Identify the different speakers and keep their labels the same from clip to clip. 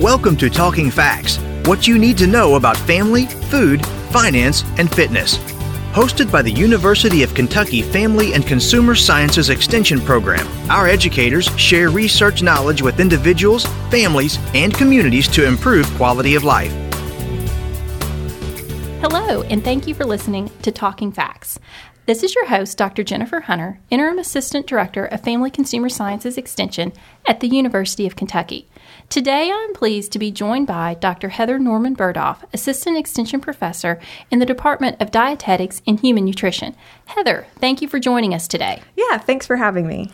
Speaker 1: Welcome to Talking Facts what you need to know about family, food, finance, and fitness. Hosted by the University of Kentucky Family and Consumer Sciences Extension Program, our educators share research knowledge with individuals, families, and communities to improve quality of life.
Speaker 2: Hello, and thank you for listening to Talking Facts. This is your host, Dr. Jennifer Hunter, Interim Assistant Director of Family Consumer Sciences Extension at the University of Kentucky. Today, I'm pleased to be joined by Dr. Heather Norman Burgdolf, Assistant Extension Professor in the Department of Dietetics and Human Nutrition. Heather, thank you for joining us today.
Speaker 3: Yeah, thanks for having me.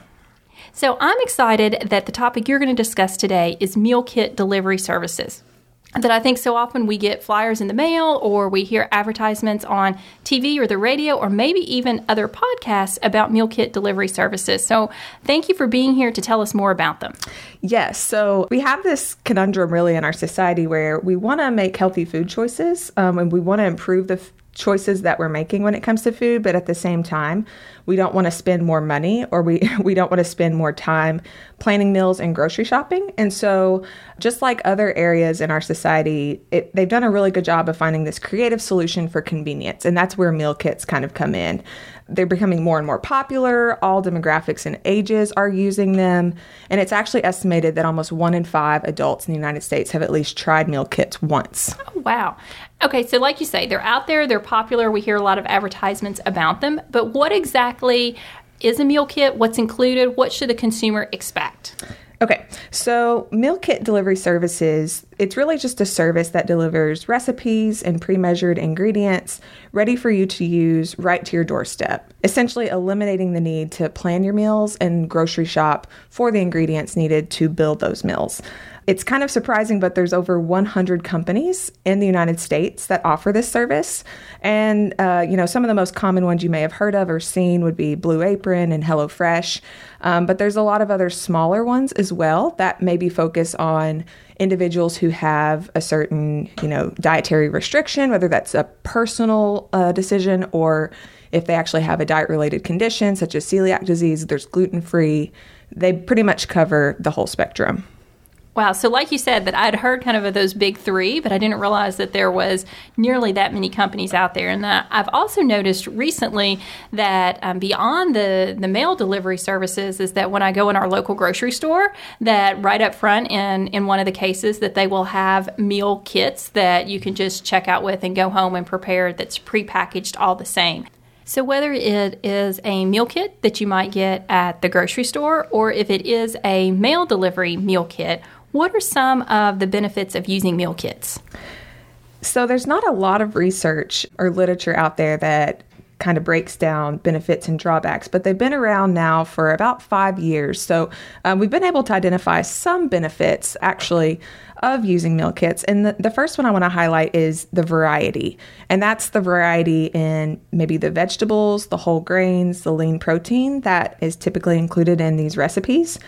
Speaker 2: So, I'm excited that the topic you're going to discuss today is meal kit delivery services that I think so often we get flyers in the mail or we hear advertisements on TV or the radio or maybe even other podcasts about meal kit delivery services. So, thank you for being here to tell us more about them.
Speaker 3: Yes. So, we have this conundrum really in our society where we want to make healthy food choices um, and we want to improve the choices that we're making when it comes to food, but at the same time, we don't want to spend more money or we, we don't want to spend more time planning meals and grocery shopping. And so, just like other areas in our society, it, they've done a really good job of finding this creative solution for convenience. And that's where meal kits kind of come in. They're becoming more and more popular. All demographics and ages are using them. And it's actually estimated that almost one in five adults in the United States have at least tried meal kits once.
Speaker 2: Oh, wow. Okay, so like you say, they're out there, they're popular. We hear a lot of advertisements about them. But what exactly is a meal kit? What's included? What should the consumer expect?
Speaker 3: Okay, so meal kit delivery services, it's really just a service that delivers recipes and pre measured ingredients ready for you to use right to your doorstep, essentially eliminating the need to plan your meals and grocery shop for the ingredients needed to build those meals. It's kind of surprising, but there's over 100 companies in the United States that offer this service. And, uh, you know, some of the most common ones you may have heard of or seen would be Blue Apron and HelloFresh. Um, but there's a lot of other smaller ones as well that maybe focus on individuals who have a certain, you know, dietary restriction, whether that's a personal uh, decision or if they actually have a diet related condition such as celiac disease, there's gluten free. They pretty much cover the whole spectrum.
Speaker 2: Wow. So, like you said, that I'd heard kind of those big three, but I didn't realize that there was nearly that many companies out there. And that I've also noticed recently that um, beyond the the mail delivery services, is that when I go in our local grocery store, that right up front in in one of the cases that they will have meal kits that you can just check out with and go home and prepare. That's prepackaged all the same. So, whether it is a meal kit that you might get at the grocery store, or if it is a mail delivery meal kit, what are some of the benefits of using meal kits?
Speaker 3: So, there's not a lot of research or literature out there that kind of breaks down benefits and drawbacks, but they've been around now for about five years. So um, we've been able to identify some benefits actually of using meal kits. And the, the first one I want to highlight is the variety. And that's the variety in maybe the vegetables, the whole grains, the lean protein that is typically included in these recipes.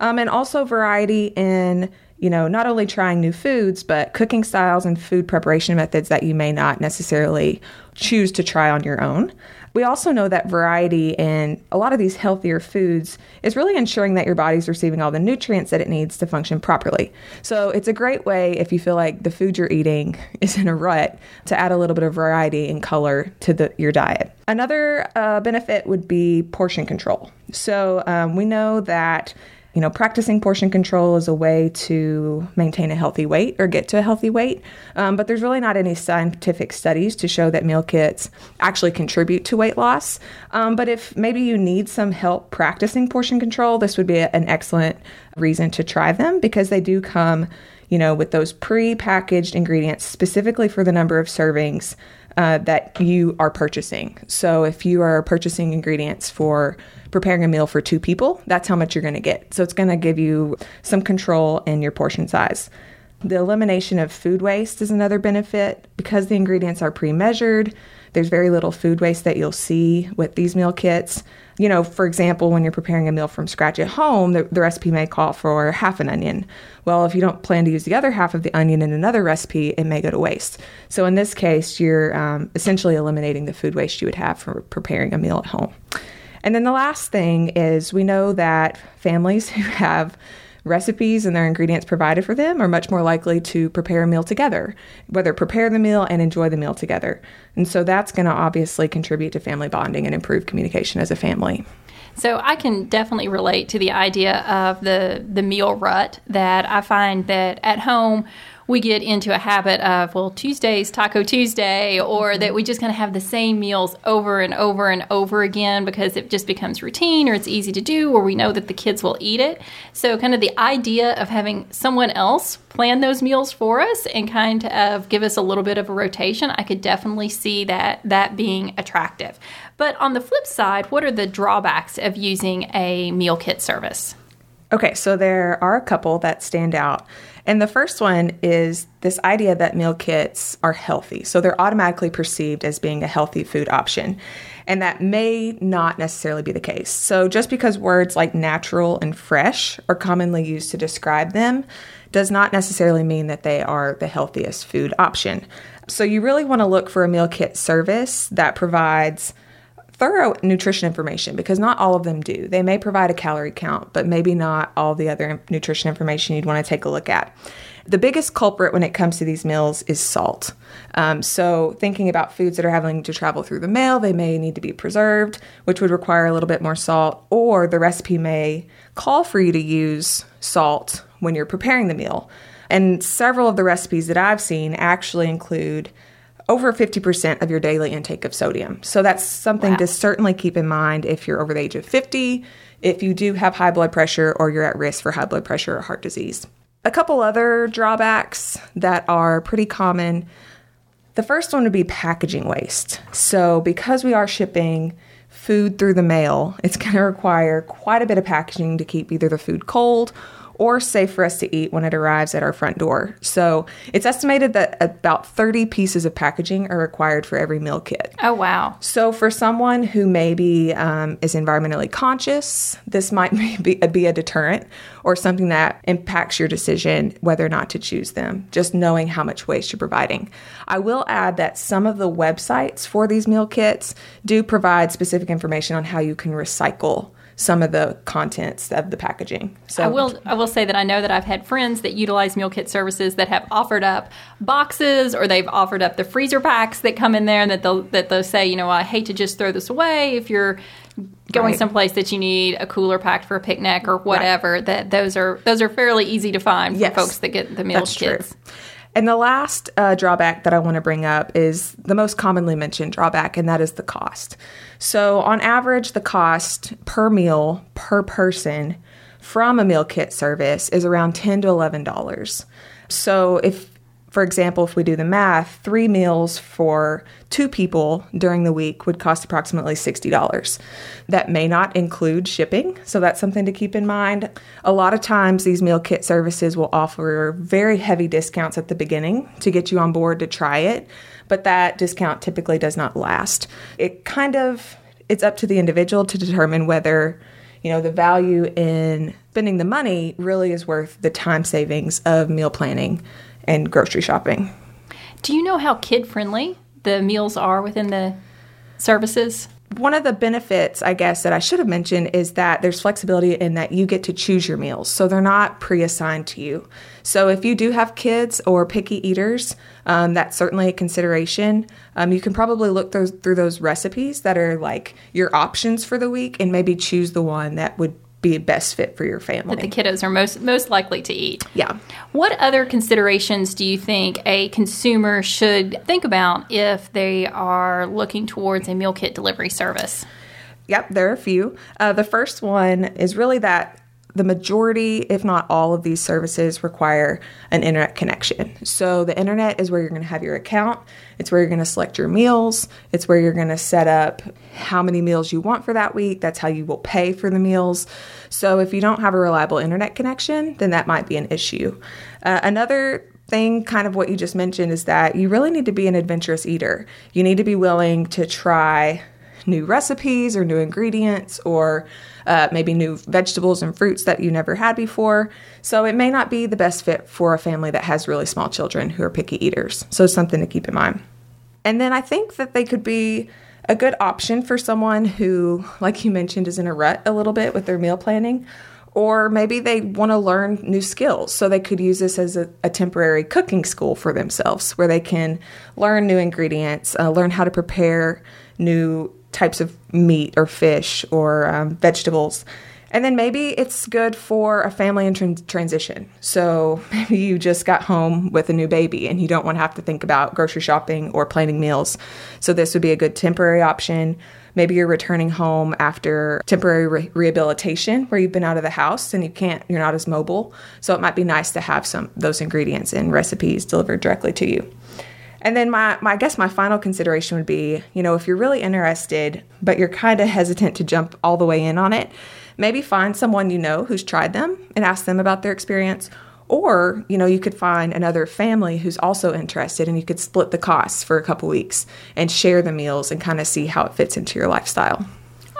Speaker 3: Um, and also variety in you know, not only trying new foods, but cooking styles and food preparation methods that you may not necessarily choose to try on your own. We also know that variety in a lot of these healthier foods is really ensuring that your body's receiving all the nutrients that it needs to function properly. So it's a great way if you feel like the food you're eating is in a rut to add a little bit of variety and color to the, your diet. Another uh, benefit would be portion control. So um, we know that you know, practicing portion control is a way to maintain a healthy weight or get to a healthy weight. Um, but there's really not any scientific studies to show that meal kits actually contribute to weight loss. Um, but if maybe you need some help practicing portion control, this would be a, an excellent reason to try them because they do come, you know, with those pre-packaged ingredients specifically for the number of servings uh, that you are purchasing. So if you are purchasing ingredients for preparing a meal for two people, that's how much you're going to get. So it's going to give you some control in your portion size. The elimination of food waste is another benefit because the ingredients are pre measured. There's very little food waste that you'll see with these meal kits. You know, for example, when you're preparing a meal from scratch at home, the, the, recipe may call for half an onion. Well, if you don't plan to use the other half of the onion in another recipe, it may go to waste. So in this case, you're um, essentially eliminating the food waste you would have for preparing a meal at home. And then the last thing is we know that families who have recipes and their ingredients provided for them are much more likely to prepare a meal together, whether prepare the meal and enjoy the meal together. And so that's going to obviously contribute to family bonding and improve communication as a family.
Speaker 2: So I can definitely relate to the idea of the the meal rut that I find that at home we get into a habit of, well, Tuesday's Taco Tuesday, or that we just kind of have the same meals over and over and over again because it just becomes routine or it's easy to do, or we know that the kids will eat it. So, kind of the idea of having someone else plan those meals for us and kind of give us a little bit of a rotation, I could definitely see that that being attractive. But on the flip side, what are the drawbacks of using a meal kit service?
Speaker 3: Okay, so there are a couple that stand out. And the first one is this idea that meal kits are healthy. So they're automatically perceived as being a healthy food option. And that may not necessarily be the case. So just because words like natural and fresh are commonly used to describe them does not necessarily mean that they are the healthiest food option. So you really want to look for a meal kit service that provides thorough nutrition information because not all of them do. They may provide a calorie count, but maybe not all the other nutrition information you'd want to take a look at. The biggest culprit when it comes to these meals is salt. Um, so, thinking about foods that are having to travel through the mail, they may need to be preserved, which would require a little bit more salt, or the recipe may call for you to use salt when you're preparing the meal. And several of the recipes that I've seen actually include over 50% of your daily intake of sodium. So that's something wow. to certainly keep in mind if you're over the age of 50, if you do have high blood pressure, or you're at risk for high blood pressure or heart disease. A couple other drawbacks that are pretty common. The first one would be packaging waste. So, because we are shipping food through the mail, it's going to require quite a bit of packaging to keep either the food cold or safe for us to eat when it arrives at our front door. So it's estimated that about 30 pieces of packaging are required for every meal kit.
Speaker 2: Oh, wow.
Speaker 3: So for someone who maybe um, is environmentally conscious, this might be, be a deterrent or something that impacts your decision whether or not to choose them, just knowing how much waste you're providing. I will add that some of the websites for these meal kits do provide specific information on how you can recycle some of the contents of the packaging.
Speaker 2: So I will I will say that I know that I've had friends that utilize meal kit services that have offered up boxes or they've offered up the freezer packs that come in there and that they'll that they'll say, you know, I hate to just throw this away if you're going right. someplace that you need a cooler packed for a picnic or whatever. Right. That those are those are fairly easy to find for yes, folks that get the meal kits. True.
Speaker 3: And the last uh, drawback that I want to bring up is the most commonly mentioned drawback, and that is the cost. So, on average, the cost per meal per person from a meal kit service is around 10 to $11. So, if for example, if we do the math, three meals for two people during the week would cost approximately $60. That may not include shipping, so that's something to keep in mind. A lot of times, these meal kit services will offer very heavy discounts at the beginning to get you on board to try it, but that discount typically does not last. It kind of it's up to the individual to determine whether you know the value in spending the money really is worth the time savings of meal planning and grocery shopping.
Speaker 2: Do you know how kid friendly the meals are within the services?
Speaker 3: One of the benefits, I guess, that I should have mentioned is that there's flexibility in that you get to choose your meals. So they're not pre assigned to you. So if you do have kids or picky eaters, um, that's certainly a consideration. Um, you can probably look those, through those recipes that are like your options for the week and maybe choose the one that would be best fit for your family.
Speaker 2: That the kiddos are most most likely to eat.
Speaker 3: Yeah.
Speaker 2: What other considerations do you think a consumer should think about if they are looking towards a meal kit delivery service?
Speaker 3: Yep, there are a few. Uh, the first one is really that the majority, if not all of these services require an internet connection. So the internet is where you're going to have your account. It's where you're going to select your meals. It's where you're going to set up how many meals you want for that week. That's how you will pay for the meals. So if you don't have a reliable internet connection, then that might be an issue. Uh, another thing, kind of what you just mentioned, is that you really need to be an adventurous eater. You need to be willing to try new recipes or new ingredients or uh, maybe new vegetables and fruits that you never had before. So it may not be the best fit for a family that has really small children who are picky eaters. So something to keep in mind. And then I think that they could be a good option for someone who, like you mentioned, is in a rut a little bit with their meal planning Or maybe they want to learn new skills. So they could use this as a, a, temporary cooking school for themselves where they can learn new ingredients, uh, learn how to prepare new types of meat or fish or um, vegetables. And then maybe it's good for a family in trans- transition. So maybe you just got home with a new baby and you don't want to have to think about grocery shopping or planning meals. So this would be a good temporary option. Maybe you're returning home after temporary re- rehabilitation where you've been out of the house and you can't you're not as mobile. So it might be nice to have some those ingredients and recipes delivered directly to you. And then my, my I guess my final consideration would be, you know, if you're really interested, but you're kind of hesitant to jump all the way in on it, maybe find someone you know who's tried them and ask them about their experience. Or, you know, you could find another family who's also interested and you could split the costs for a couple weeks and share the meals and kind of see how it fits into your lifestyle.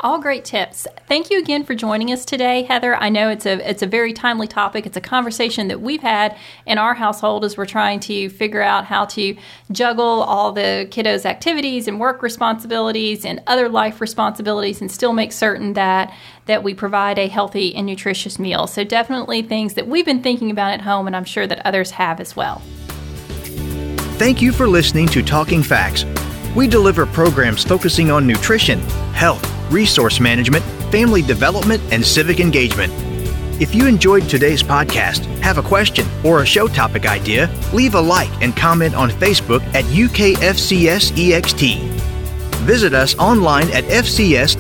Speaker 2: All great tips. Thank you again for joining us today, Heather. I know it's a it's a very timely topic. It's a conversation that we've had in our household as we're trying to figure out how to juggle all the kiddos' activities and work responsibilities and other life responsibilities and still make certain that that we provide a healthy and nutritious meal. So definitely things that we've been thinking about at home and I'm sure that others have as well.
Speaker 1: Thank you for listening to Talking Facts. We deliver programs focusing on nutrition, health, resource management, family development, and civic engagement. If you enjoyed today's podcast, have a question, or a show topic idea, leave a like and comment on Facebook at UKFCSEXT. Visit us online at fcs.uky.edu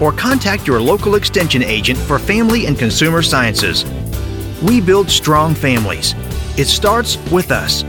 Speaker 1: or contact your local extension agent for family and consumer sciences. We build strong families. It starts with us.